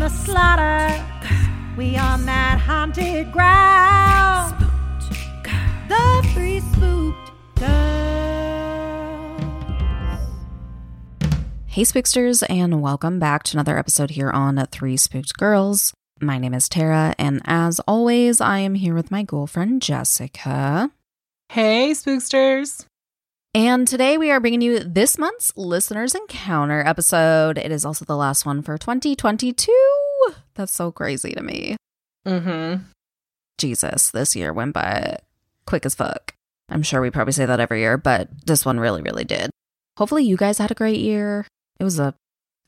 the slaughter, we on that haunted ground. The three spooked girls. Hey, Spooksters, and welcome back to another episode here on Three Spooked Girls. My name is Tara, and as always, I am here with my girlfriend Jessica. Hey, spooksters. And today we are bringing you this month's Listeners Encounter episode. It is also the last one for 2022. That's so crazy to me. Mm-hmm. Jesus, this year went by quick as fuck. I'm sure we probably say that every year, but this one really, really did. Hopefully, you guys had a great year. It was a,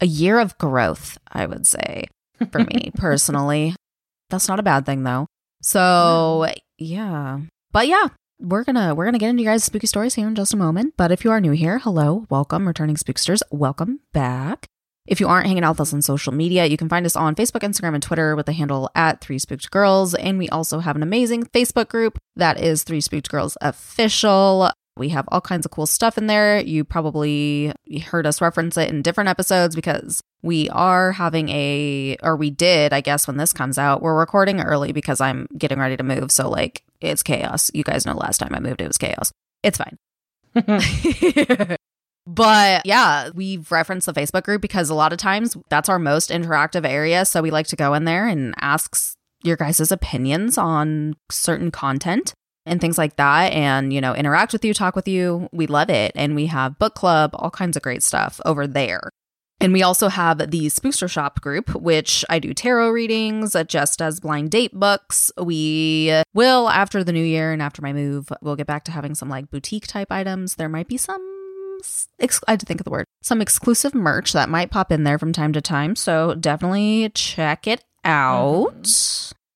a year of growth, I would say, for me personally. That's not a bad thing, though. So, yeah. But yeah, we're gonna we're gonna get into your guys' spooky stories here in just a moment. But if you are new here, hello, welcome, returning spooksters, welcome back. If you aren't hanging out with us on social media, you can find us on Facebook, Instagram, and Twitter with the handle at Three Spooked Girls. And we also have an amazing Facebook group that is Three Spooked Girls Official. We have all kinds of cool stuff in there. You probably heard us reference it in different episodes because we are having a, or we did, I guess, when this comes out. We're recording early because I'm getting ready to move. So, like, it's chaos. You guys know last time I moved, it was chaos. It's fine. but yeah, we've referenced the Facebook group because a lot of times that's our most interactive area. So we like to go in there and ask your guys' opinions on certain content and things like that and, you know, interact with you, talk with you. We love it. And we have book club, all kinds of great stuff over there. And we also have the Spookster Shop group, which I do tarot readings, uh, just as blind date books. We will, after the new year and after my move, we'll get back to having some like boutique type items. There might be some, ex- I had to think of the word, some exclusive merch that might pop in there from time to time. So definitely check it out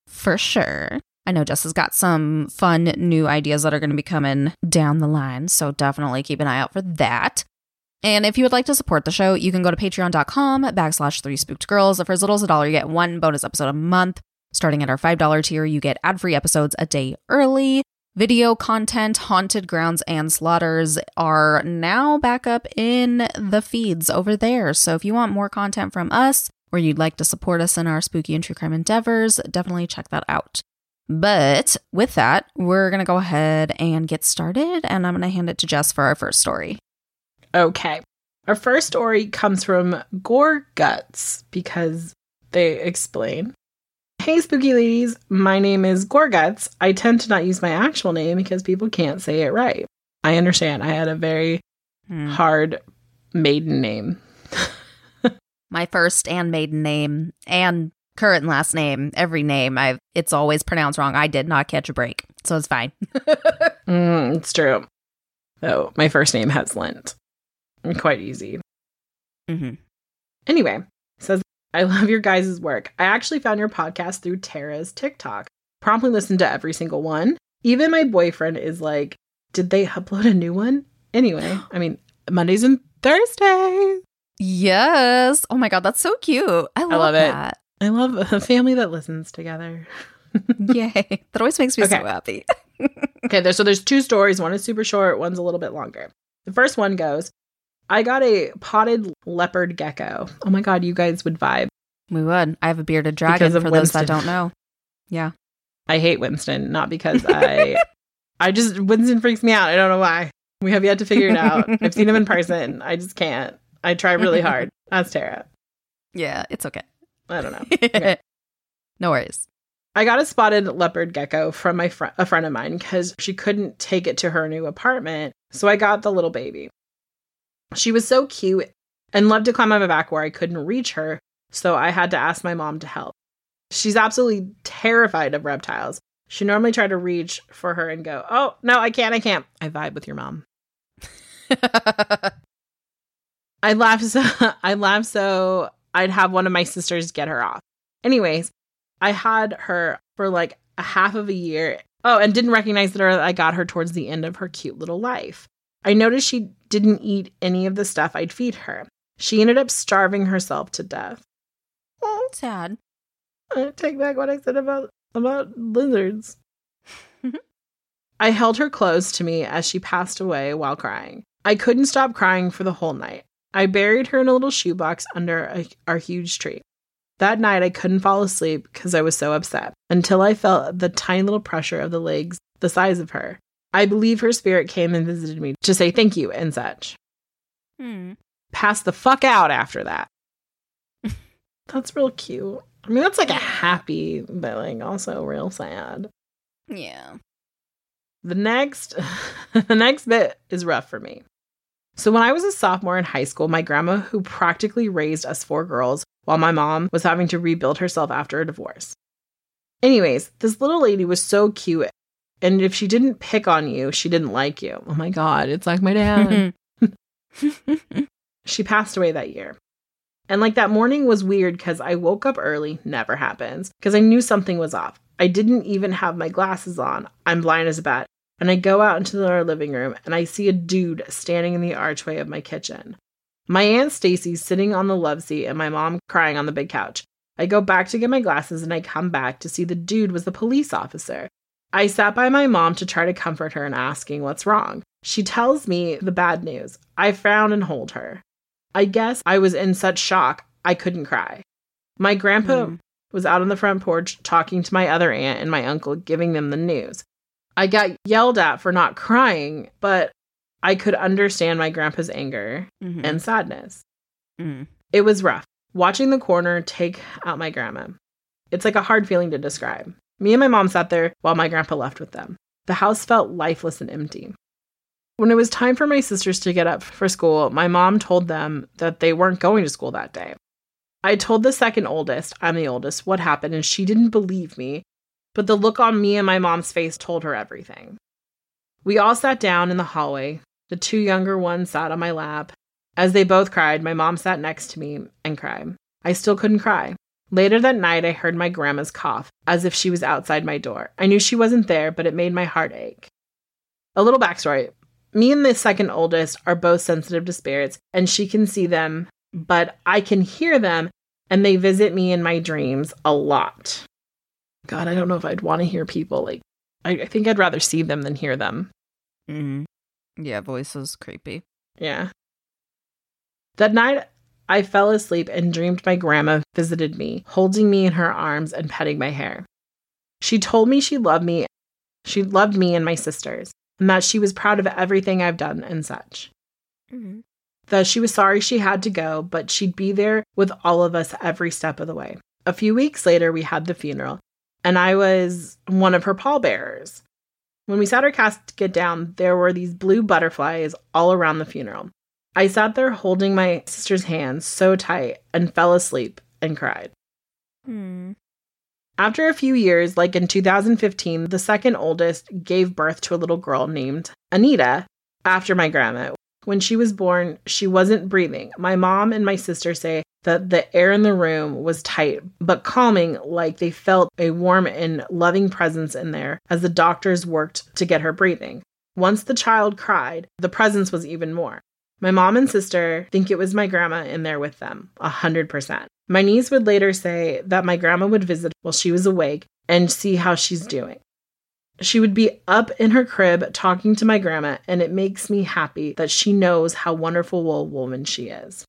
for sure. I know Jess has got some fun new ideas that are going to be coming down the line. So definitely keep an eye out for that. And if you would like to support the show, you can go to patreon.com backslash three spooked girls. For as little as a dollar, you get one bonus episode a month. Starting at our $5 tier, you get ad free episodes a day early. Video content, haunted grounds, and slaughters are now back up in the feeds over there. So if you want more content from us or you'd like to support us in our spooky and true crime endeavors, definitely check that out. But with that, we're going to go ahead and get started. And I'm going to hand it to Jess for our first story. Okay. Our first story comes from Gore Guts because they explain. Hey, spooky ladies. My name is Gore Guts. I tend to not use my actual name because people can't say it right. I understand. I had a very Hmm. hard maiden name. my first and maiden name and current last name, every name, I've it's always pronounced wrong. I did not catch a break, so it's fine. Mm, it's true. Though my first name has Lint. Quite easy. hmm Anyway, says I love your guys' work. I actually found your podcast through Tara's TikTok. Promptly listened to every single one. Even my boyfriend is like, "Did they upload a new one?" Anyway, I mean, Mondays and Thursdays. Yes. Oh my god, that's so cute. I love, love it. that. I love a family that listens together. Yay. That always makes me so happy. Okay, there, so there's two stories. One is super short, one's a little bit longer. The first one goes I got a potted leopard gecko. Oh my god, you guys would vibe. We would. I have a bearded dragon Because of for those that don't know. Yeah. I hate Winston, not because I I just Winston freaks me out. I don't know why. We have yet to figure it out. I've seen him in person. I just can't. I try really hard. That's Tara. Yeah, it's okay. I don't know. Okay. no worries. I got a spotted leopard gecko from my fr- a friend of mine because she couldn't take it to her new apartment. So I got the little baby. She was so cute and loved to climb on my back where I couldn't reach her. So I had to ask my mom to help. She's absolutely terrified of reptiles. She normally tried to reach for her and go, Oh, no, I can't, I can't. I vibe with your mom. I laughed so I laughed so I'd have one of my sisters get her off. Anyways, I had her for like a half of a year. Oh, and didn't recognize that I got her towards the end of her cute little life. I noticed she didn't eat any of the stuff I'd feed her. She ended up starving herself to death. Oh, sad. I take back what I said about about lizards. I held her close to me as she passed away while crying. I couldn't stop crying for the whole night. I buried her in a little shoebox under a, our huge tree. That night, I couldn't fall asleep because I was so upset until I felt the tiny little pressure of the legs the size of her. I believe her spirit came and visited me to say thank you and such. Hmm. Passed the fuck out after that. that's real cute. I mean, that's like a happy, but like also real sad. Yeah. The next the next bit is rough for me. So when I was a sophomore in high school, my grandma who practically raised us four girls while my mom was having to rebuild herself after a divorce. Anyways, this little lady was so cute and if she didn't pick on you, she didn't like you. Oh my god, it's like my dad. she passed away that year. And like that morning was weird cuz I woke up early, never happens, cuz I knew something was off. I didn't even have my glasses on. I'm blind as a bat and I go out into our living room and I see a dude standing in the archway of my kitchen. My Aunt Stacy's sitting on the love seat and my mom crying on the big couch. I go back to get my glasses and I come back to see the dude was the police officer. I sat by my mom to try to comfort her and asking what's wrong. She tells me the bad news. I frown and hold her. I guess I was in such shock I couldn't cry. My grandpa Hmm. was out on the front porch talking to my other aunt and my uncle, giving them the news. I got yelled at for not crying, but I could understand my grandpa's anger Mhm. and sadness. Mm. It was rough watching the coroner take out my grandma. It's like a hard feeling to describe. Me and my mom sat there while my grandpa left with them. The house felt lifeless and empty. When it was time for my sisters to get up for school, my mom told them that they weren't going to school that day. I told the second oldest, I'm the oldest, what happened, and she didn't believe me, but the look on me and my mom's face told her everything. We all sat down in the hallway. The two younger ones sat on my lap. As they both cried, my mom sat next to me and cried. I still couldn't cry. Later that night, I heard my grandma's cough, as if she was outside my door. I knew she wasn't there, but it made my heart ache. A little backstory me and the second oldest are both sensitive to spirits, and she can see them, but I can hear them, and they visit me in my dreams a lot. God, I don't know if I'd want to hear people. Like, I, I think I'd rather see them than hear them. Mhm. Yeah, voice is creepy. Yeah. That night, I fell asleep and dreamed my grandma visited me, holding me in her arms and petting my hair. She told me she loved me. She loved me and my sisters, and that she was proud of everything I've done and such. Mm-hmm. That she was sorry she had to go, but she'd be there with all of us every step of the way. A few weeks later, we had the funeral, and I was one of her pallbearers. When we sat our casket down, there were these blue butterflies all around the funeral. I sat there holding my sister's hands so tight and fell asleep and cried. Mm. After a few years, like in 2015, the second oldest gave birth to a little girl named Anita after my grandma. When she was born, she wasn't breathing. My mom and my sister say that the air in the room was tight but calming, like they felt a warm and loving presence in there as the doctors worked to get her breathing. Once the child cried, the presence was even more. My mom and sister think it was my grandma in there with them, a hundred percent. My niece would later say that my grandma would visit while she was awake and see how she's doing. She would be up in her crib talking to my grandma, and it makes me happy that she knows how wonderful a woman she is.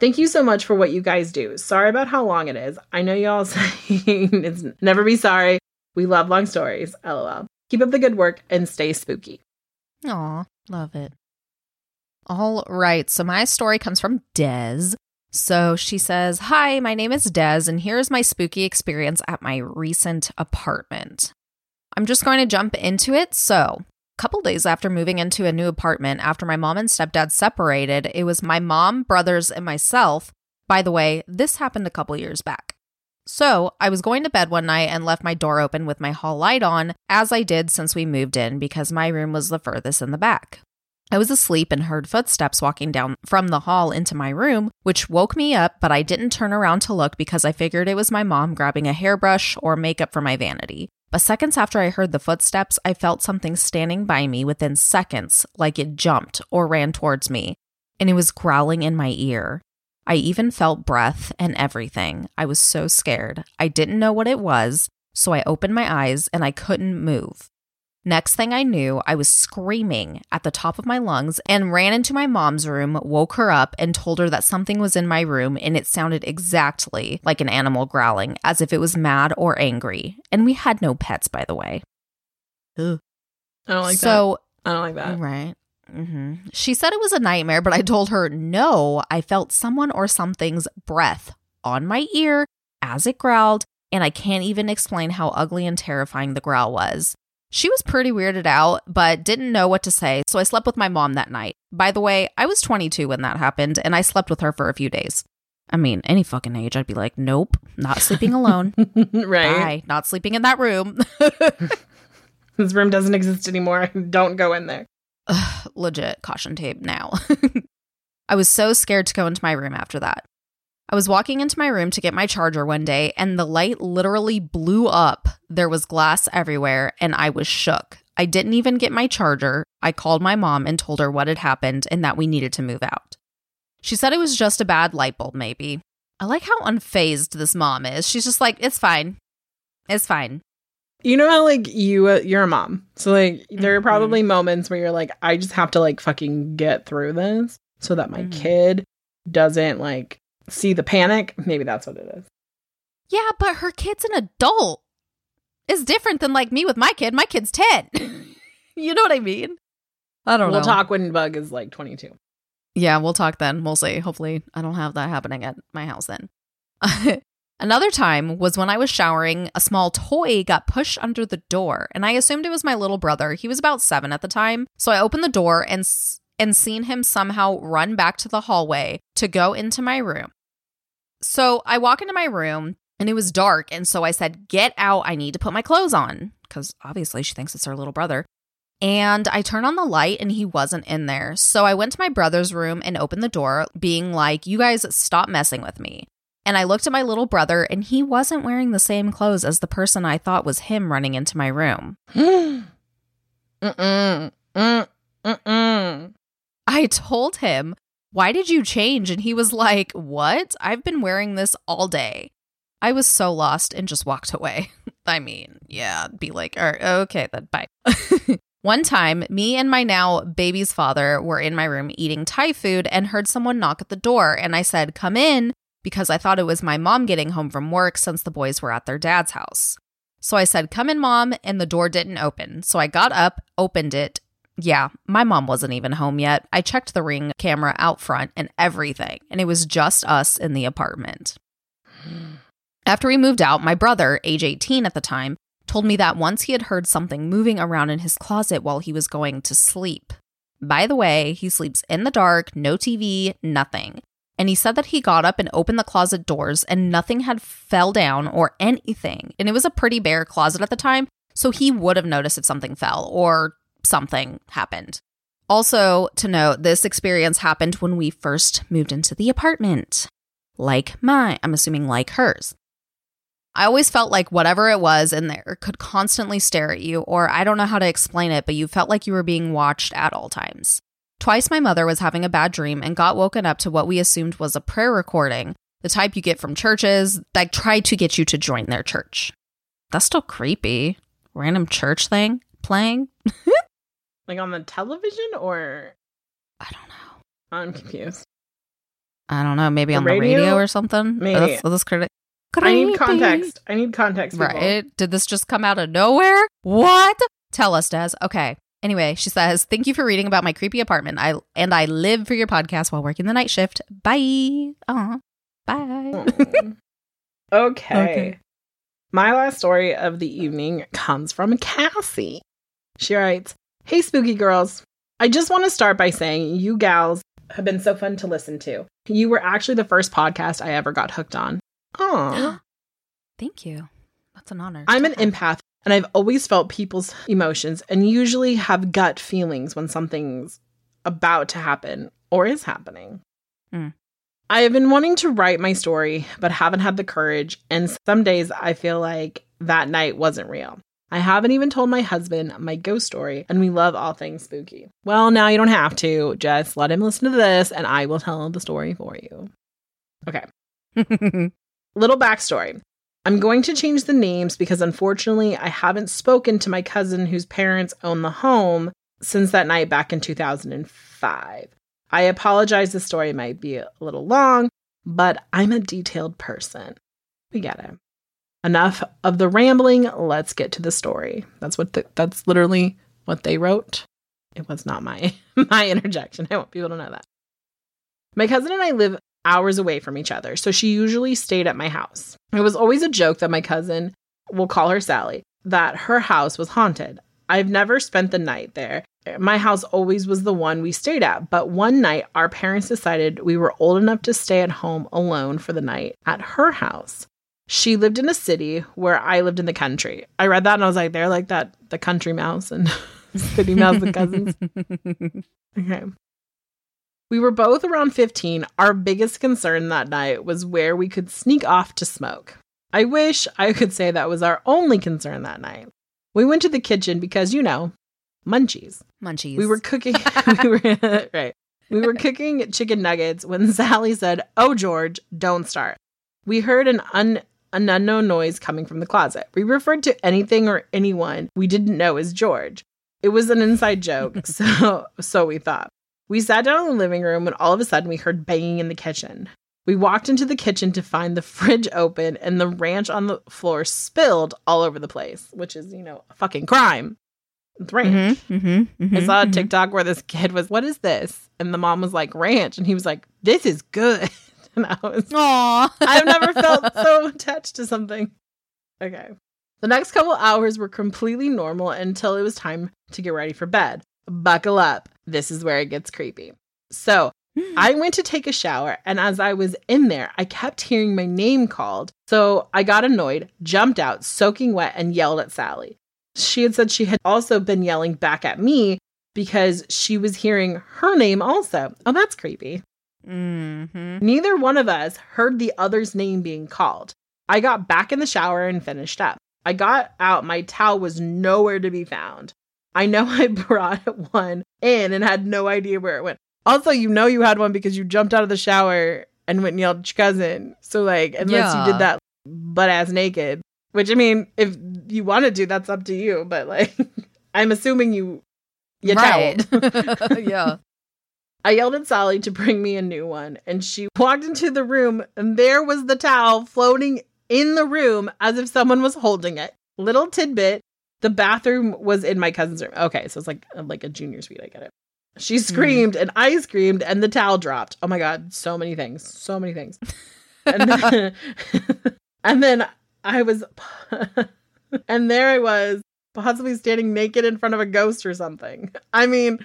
Thank you so much for what you guys do. Sorry about how long it is. I know y'all saying it's never be sorry. We love long stories. LOL. Keep up the good work and stay spooky. Aw, love it. All right, so my story comes from Des. So she says, Hi, my name is Des, and here's my spooky experience at my recent apartment. I'm just going to jump into it. So, a couple days after moving into a new apartment, after my mom and stepdad separated, it was my mom, brothers, and myself. By the way, this happened a couple years back. So, I was going to bed one night and left my door open with my hall light on, as I did since we moved in because my room was the furthest in the back. I was asleep and heard footsteps walking down from the hall into my room, which woke me up, but I didn't turn around to look because I figured it was my mom grabbing a hairbrush or makeup for my vanity. But seconds after I heard the footsteps, I felt something standing by me within seconds, like it jumped or ran towards me, and it was growling in my ear. I even felt breath and everything. I was so scared. I didn't know what it was, so I opened my eyes and I couldn't move. Next thing I knew, I was screaming at the top of my lungs and ran into my mom's room, woke her up, and told her that something was in my room and it sounded exactly like an animal growling, as if it was mad or angry. And we had no pets, by the way. Ugh. I don't like so, that. I don't like that. Right. Mm-hmm. She said it was a nightmare, but I told her no, I felt someone or something's breath on my ear as it growled, and I can't even explain how ugly and terrifying the growl was. She was pretty weirded out, but didn't know what to say, so I slept with my mom that night. By the way, I was 22 when that happened, and I slept with her for a few days. I mean, any fucking age, I'd be like, nope, not sleeping alone. right. Bye, not sleeping in that room. This room doesn't exist anymore. Don't go in there. Ugh, legit caution tape now. I was so scared to go into my room after that. I was walking into my room to get my charger one day, and the light literally blew up. There was glass everywhere, and I was shook. I didn't even get my charger. I called my mom and told her what had happened and that we needed to move out. She said it was just a bad light bulb, maybe. I like how unfazed this mom is. She's just like, it's fine. It's fine. You know how like you uh, you're a mom, so like there are Mhm. probably moments where you're like, I just have to like fucking get through this so that my Mhm. kid doesn't like see the panic. Maybe that's what it is. Yeah, but her kid's an adult. It's different than like me with my kid. My kid's 10. you know what I mean? I don't we'll know. talk when Bug is like 22. Yeah, we'll talk then. We'll see. Hopefully, I don't have that happening at my house then. Another time was when I was showering, a small toy got pushed under the door, and I assumed it was my little brother. He was about seven at the time. So I opened the door and, s- and seen him somehow run back to the hallway to go into my room. So I walk into my room and it was dark. And so I said, Get out. I need to put my clothes on. Because obviously she thinks it's her little brother. And I turned on the light and he wasn't in there. So I went to my brother's room and opened the door, being like, You guys stop messing with me. And I looked at my little brother and he wasn't wearing the same clothes as the person I thought was him running into my room. Mm-mm. Mm, mm-mm. I told him, Why did you change? And he was like, What? I've been wearing this all day. I was so lost and just walked away. I mean, yeah, be like, "All right, okay, then bye. One time, me and my now baby's father were in my room eating Thai food and heard someone knock at the door. And I said, Come in, because I thought it was my mom getting home from work since the boys were at their dad's house. So I said, Come in, mom, and the door didn't open. So I got up, opened it. Yeah, my mom wasn't even home yet. I checked the ring camera out front and everything, and it was just us in the apartment. After we moved out, my brother, age 18 at the time, told me that once he had heard something moving around in his closet while he was going to sleep. By the way, he sleeps in the dark, no TV, nothing. And he said that he got up and opened the closet doors and nothing had fell down or anything. And it was a pretty bare closet at the time, so he would have noticed if something fell or something happened. Also, to note, this experience happened when we first moved into the apartment. Like mine, I'm assuming like hers. I always felt like whatever it was in there could constantly stare at you, or I don't know how to explain it, but you felt like you were being watched at all times. Twice my mother was having a bad dream and got woken up to what we assumed was a prayer recording, the type you get from churches that try to get you to join their church. That's still creepy. Random church thing playing? Like on the television or I don't know. I'm confused. I don't know. Maybe The on the radio? radio or something. Maybe. That's, that's criti- I need context. I need context. people. Right? Did this just come out of nowhere? What? Tell us, Des. Okay. Anyway, she says, "Thank you for reading about my creepy apartment. I and I live for your podcast while working the night shift. Bye. Aw. Bye." okay. Okay. My last story of the evening comes from Cassie. She writes Hey, spooky girls. I just want to start by saying you gals have been so fun to listen to. You were actually the first podcast I ever got hooked on. Aw. Thank you. That's an honor. I'm an empath and I've always felt people's emotions and usually have gut feelings when something's about to happen or is happening. Hmm. I have been wanting to write my story, but haven't had the courage. And some days I feel like that night wasn't real. I haven't even told my husband my ghost story, and we love all things spooky. Well, now you don't have to. Just let him listen to this, and I will tell the story for you. Okay. Little backstory. I'm going to change the names because unfortunately I haven't spoken to my cousin whose parents own the home since that night back in 2005. I apologize, the story might be a little long, but I'm a detailed person. We get it. Enough of the rambling, let's get to the story. That's what the, that's literally what they wrote. It was not my my interjection. I want people to know that. My cousin and I live hours away from each other, so she usually stayed at my house. It was always a joke that my cousin, we'll call her Sally, that her house was haunted. I've never spent the night there. My house always was the one we stayed at, but one night our parents decided we were old enough to stay at home alone for the night at her house. She lived in a city where I lived in the country. I read that and I was like, they're like that, the country mouse and city mouse and cousins. Okay. We were both around 15. Our biggest concern that night was where we could sneak off to smoke. I wish I could say that was our only concern that night. We went to the kitchen because, you know, munchies. Munchies. We were cooking. we were, right. We were cooking chicken nuggets when Sally said, Oh, George, don't start. We heard an, un- an unknown noise coming from the closet. We referred to anything or anyone we didn't know as George. It was an inside joke, so so we thought. We sat down in the living room when all of a sudden we heard banging in the kitchen. We walked into the kitchen to find the fridge open and the ranch on the floor spilled all over the place, which is, you know, a fucking crime. It's ranch. Mhm, mhm, mhm, I saw a mhm. TikTok where this kid was, What is this? And the mom was like, Ranch. And he was like, This is good. And I was, Aw. I've never felt so attached to something. Okay. The next couple hours were completely normal until it was time to get ready for bed. Buckle up. This is where it gets creepy. So hmm. I went to take a shower, and as I was in there, I kept hearing my name called. So I got annoyed, jumped out, soaking wet, and yelled at Sally. She had said she had also been yelling back at me because she was hearing her name also. Oh, that's creepy. Mhm. Neither one of us heard the other's name being called. I got back in the shower and finished up. I got out, my towel was nowhere to be found. I know I brought one in and had no idea where it went. Also, you know you had one because you jumped out of the shower and went and yelled at your cousin. So, like, unless you did that butt ass naked, which I mean, if you want to do, that's up to you. But like, I'm assuming you, you right. yeah. I yelled at Sally to bring me a new one, and she walked into the room, and there was the towel floating in the room as if someone was holding it. Little tidbit: the bathroom was in my cousin's room. Okay, so it's like like a junior suite. I get it. She hmm. screamed, and I screamed, and the towel dropped. Oh my god, so many things, so many things. And then, and then I was, and there I was, possibly standing naked in front of a ghost or something. I mean.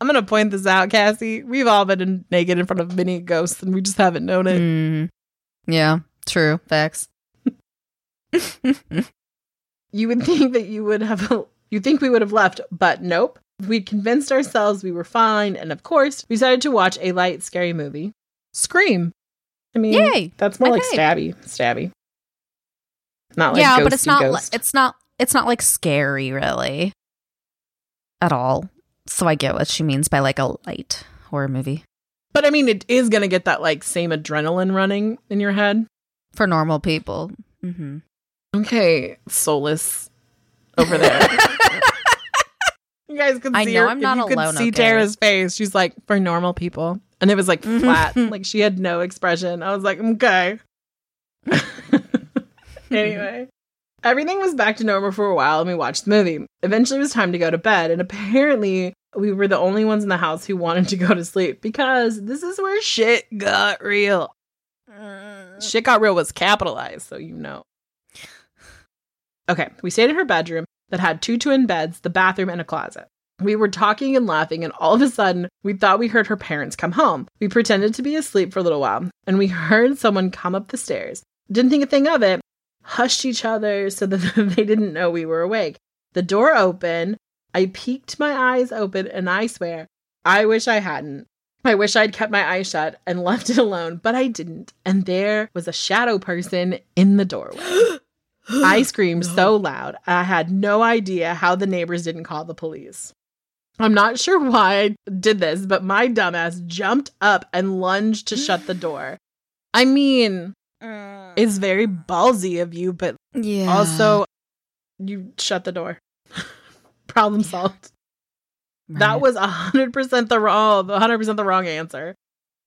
I'm gonna point this out, Cassie. We've all been naked in front of many ghosts, and we just haven't known it. Mm. Yeah. True. Facts. You would think that you would have, you think we would have left, but nope. We convinced ourselves we were fine, and of course, we decided to watch a light, scary movie, Scream. I mean, Yay. that's more like stabby, stabby. Not like yeah, but it's not. Li- ghost. it's not. It's not like scary, really, at all. So I get what she means by like a light horror movie but I mean, it is gonna get that like same adrenaline running in your head. for normal people. Mm-hmm. Okay, soulless over there. you guys can see I know her. I'm not you alone, Could see okay? Tara's face. She's like for normal people, and it was like Mhm. flat. like she had no expression. I was like, okay. anyway, Everything was back to normal for a while and we watched the movie. Eventually, it was time to go to bed, and apparently, we were the only ones in the house who wanted to go to sleep because this is where shit got real. Mm. Shit got real was capitalized, so you know. Okay, we stayed in her bedroom that had two twin beds, the bathroom, and a closet. We were talking and laughing, and all of a sudden, we thought we heard her parents come home. We pretended to be asleep for a little while, and we heard someone come up the stairs. Didn't think a thing of it, hushed each other so that they didn't know we were awake. The door opened. I peeked my eyes open, and I swear, I wish I hadn't. I wish I'd kept my eyes shut and left it alone, but I didn't. And there was a shadow person in the doorway. I screamed so loud, I had no idea how the neighbors didn't call the police. I'm not sure why I did this, but my dumbass jumped up and lunged to shut the door. I mean, mm. It's very ballsy of you, but Yeah. also you shut the door. Problem solved. That Right. was 100% the wrong 100% the wrong answer.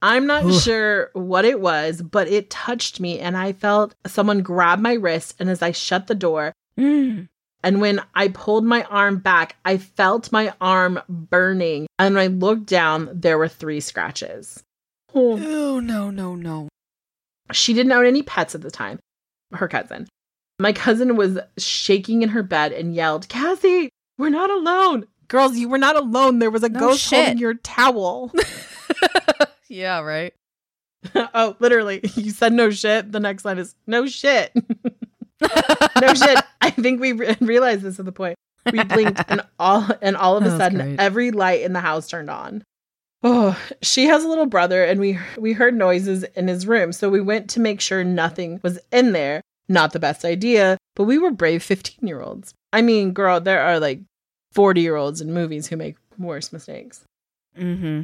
I'm not Oof. sure what it was, but it touched me and I felt someone grab my wrist and as I shut the door Mm. and when I pulled my arm back, I felt my arm burning and when I looked down there were 3 scratches. Oh. Oh no no no. She didn't own any pets at the time, her cousin. My cousin was shaking in her bed and yelled, Cassie, we're not alone. Girls, you were not alone. There was a No ghost shit. holding your towel. yeah, right. oh, literally. You said no shit. The next line is no shit. no shit. I think we re- realized this at the point. We blinked and all and all of a sudden great. every light in the house turned on. Oh, she has a little brother and we we heard noises in his room, so we went to make sure nothing was in there. Not the best idea, but we were brave 15-year-olds. I mean, girl, there are like 40-year-olds in movies who make worse mistakes. Mm-hmm.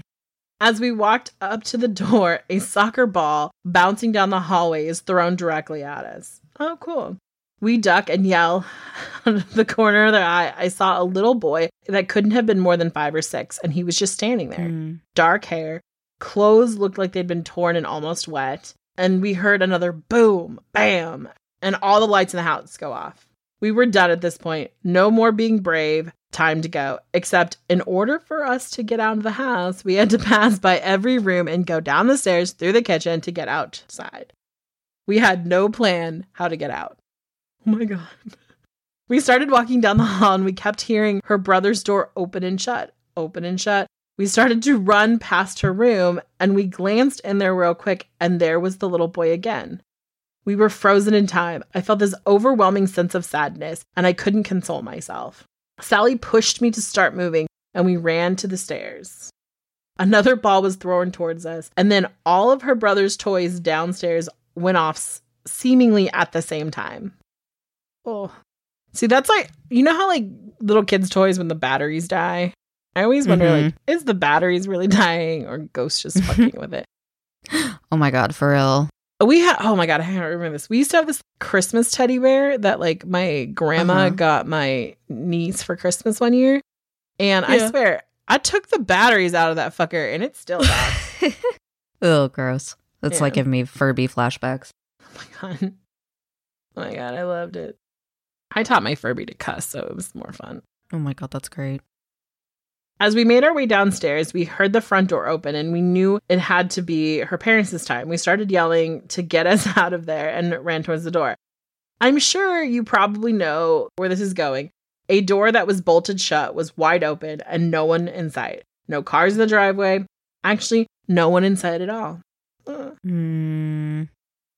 As we walked up to the door, a soccer ball bouncing down the hallway is thrown directly at us. Oh, cool. We duck and yell. Out of the corner of their eye, I saw a little boy that couldn't have been more than five or six, and he was just standing there. Mm. Dark hair, clothes looked like they'd been torn and almost wet. And we heard another boom, bam, and all the lights in the house go off. We were done at this point. No more being brave. Time to go. Except, in order for us to get out of the house, we had to pass by every room and go down the stairs through the kitchen to get outside. We had no plan how to get out. Oh my God. We started walking down the hall and we kept hearing her brother's door open and shut, open and shut. We started to run past her room and we glanced in there real quick, and there was the little boy again. We were frozen in time. I felt this overwhelming sense of sadness, and I couldn't console myself. Sally pushed me to start moving, and we ran to the stairs. Another ball was thrown towards us, and then all of her brother's toys downstairs went off seemingly at the same time. Oh. See, that's like, you know how like little kids' toys when the batteries die? I always wonder, like, is the batteries really dying or ghosts just fucking with it? Oh my god, for real. We had oh my god, I can't remember this. We used to have this Christmas teddy bear that like my grandma Uh-huh. got my niece for Christmas one year. And I swear, I took the batteries out of that fucker and it still died. oh, gross. That's like giving me Furby flashbacks. oh my god. Oh my god, I loved it. I taught my Furby to cuss, so it was more fun. Oh my god, that's great. As we made our way downstairs, we heard the front door open and we knew it had to be her parents this time. We started yelling to get us out of there and ran towards the door. I'm sure you probably know where this is going. A door that was bolted shut was wide open and no one inside. No cars in the driveway. Actually, no one inside at all. Mm.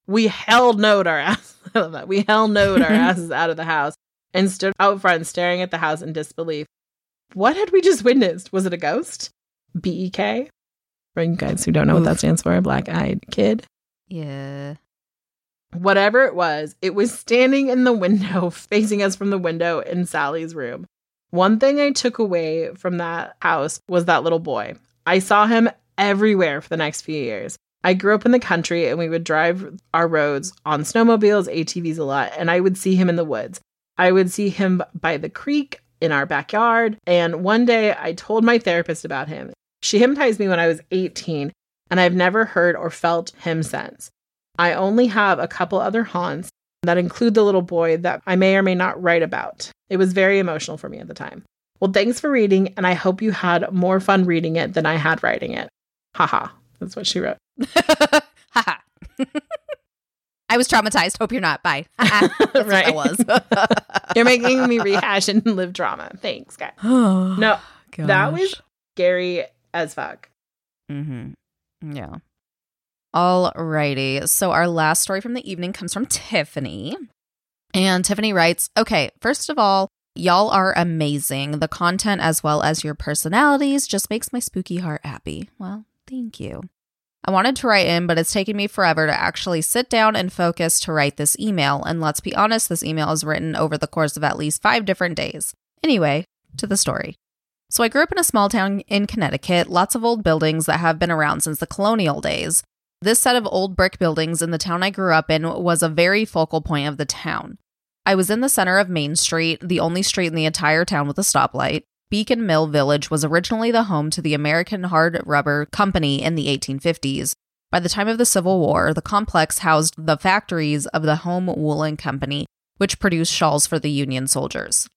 We held noed our ass. I love that. We hell noed our asses out of the house and stood out front staring at the house in disbelief. What had we just witnessed? Was it a ghost? BEK? For you guys who don't know what that stands for, black eyed kid. Yeah. Whatever it was, it was standing in the window, facing us from the window in Sally's room. One thing I took away from that house was that little boy. I saw him everywhere for the next few years. I grew up in the country and we would drive our roads on snowmobiles, ATVs a lot, and I would see him in the woods. I would see him by the creek in our backyard. And one day I told my therapist about him. She hypnotized me when I was 18, and I've never heard or felt him since. I only have a couple other haunts that include the little boy that I may or may not write about. It was very emotional for me at the time. Well, thanks for reading, and I hope you had more fun reading it than I had writing it. Haha. That's what she wrote. Haha. I was traumatized. Hope you're not. Bye. Right. I was. You're making me rehash and live drama. Thanks, guys. No, that was scary as fuck. Mm-hmm. Yeah. Alrighty. So our last story from the evening comes from Tiffany. And Tiffany writes, Okay, first of all, y'all are amazing. The content as well as your personalities just makes my spooky heart happy. Well, thank you. I wanted to write in, but it's taken me forever to actually sit down and focus to write this email. And let's be honest, this email is written over the course of at least five different days. Anyway, to the story. So I grew up in a small town in Connecticut, lots of old buildings that have been around since the colonial days. This set of old brick buildings in the town I grew up in was a very focal point of the town. I was in the center of Main Street, the only street in the entire town with a stoplight. Beacon Mill Village was originally the home to the American Hard Rubber Company in the 1850s. By the time of the Civil War, the complex housed the factories of the Home Woolen Company, which produced shawls for the Union soldiers.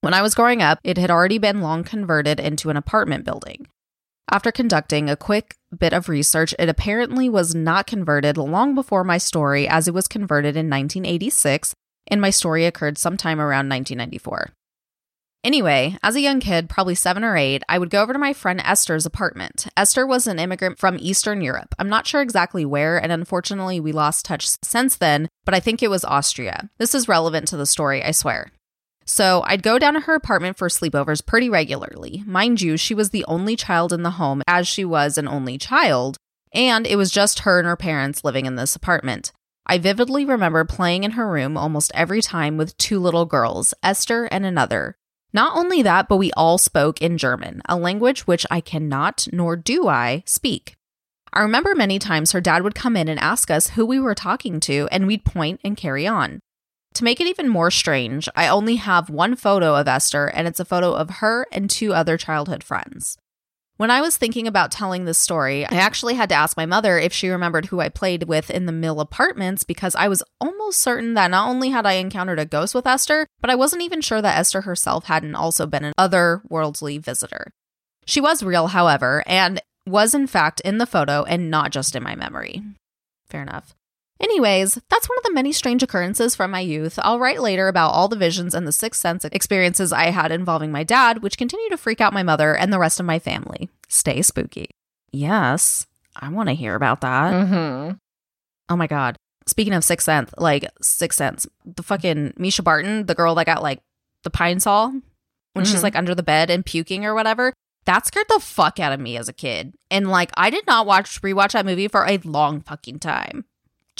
When I was growing up, it had already been long converted into an apartment building. After conducting a quick bit of research, it apparently was not converted long before my story, as it was converted in 1986, and my story occurred sometime around 1994. Anyway, as a young kid, probably seven or eight, I would go over to my friend Esther's apartment. Esther was an immigrant from Eastern Europe. I'm not sure exactly where, and unfortunately, we lost touch since then, but I think it was Austria. This is relevant to the story, I swear. So I'd go down to her apartment for sleepovers pretty regularly. Mind you, she was the only child in the home, as she was an only child, and it was just her and her parents living in this apartment. I vividly remember playing in her room almost every time with two little girls, Esther and another. Not only that, but we all spoke in German, a language which I cannot, nor do I, speak. I remember many times her dad would come in and ask us who we were talking to, and we'd point and carry on. To make it even more strange, I only have one photo of Esther, and it's a photo of her and two other childhood friends. When I was thinking about telling this story, I actually had to ask my mother if she remembered who I played with in the Mill apartments because I was almost certain that not only had I encountered a ghost with Esther, but I wasn't even sure that Esther herself hadn't also been an otherworldly visitor. She was real, however, and was in fact in the photo and not just in my memory. Fair enough. Anyways, that's one of the many strange occurrences from my youth. I'll write later about all the visions and the sixth sense experiences I had involving my dad, which continue to freak out my mother and the rest of my family. Stay spooky. Yes, I want to hear about that. Mm-hmm. Oh my god. Speaking of sixth sense, like sixth sense, the fucking Mischa Barton, the girl that got like the Pine-Sol when she's Mhm. like under the bed and puking or whatever. That scared the fuck out of me as a kid. And like I did not watch rewatch that movie for a long fucking time.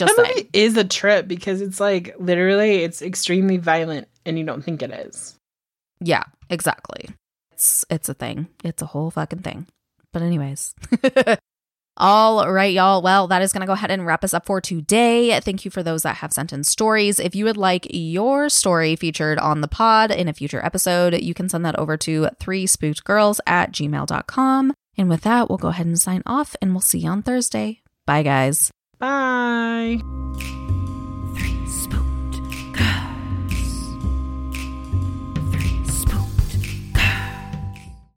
Just That saying. movie is a trip because it's like literally it's extremely violent and you don't think it is. Yeah, exactly. It's it's a thing. It's a whole fucking thing. But anyways. All right, y'all. Well, that is going to go ahead and wrap us up for today. Thank you for those that have sent in stories. If you would like your story featured on the pod in a future episode, you can send that over to three spooked girls at gmail.com. And with that, we'll go ahead and sign off and we'll see you on Thursday. Bye, guys. Bye.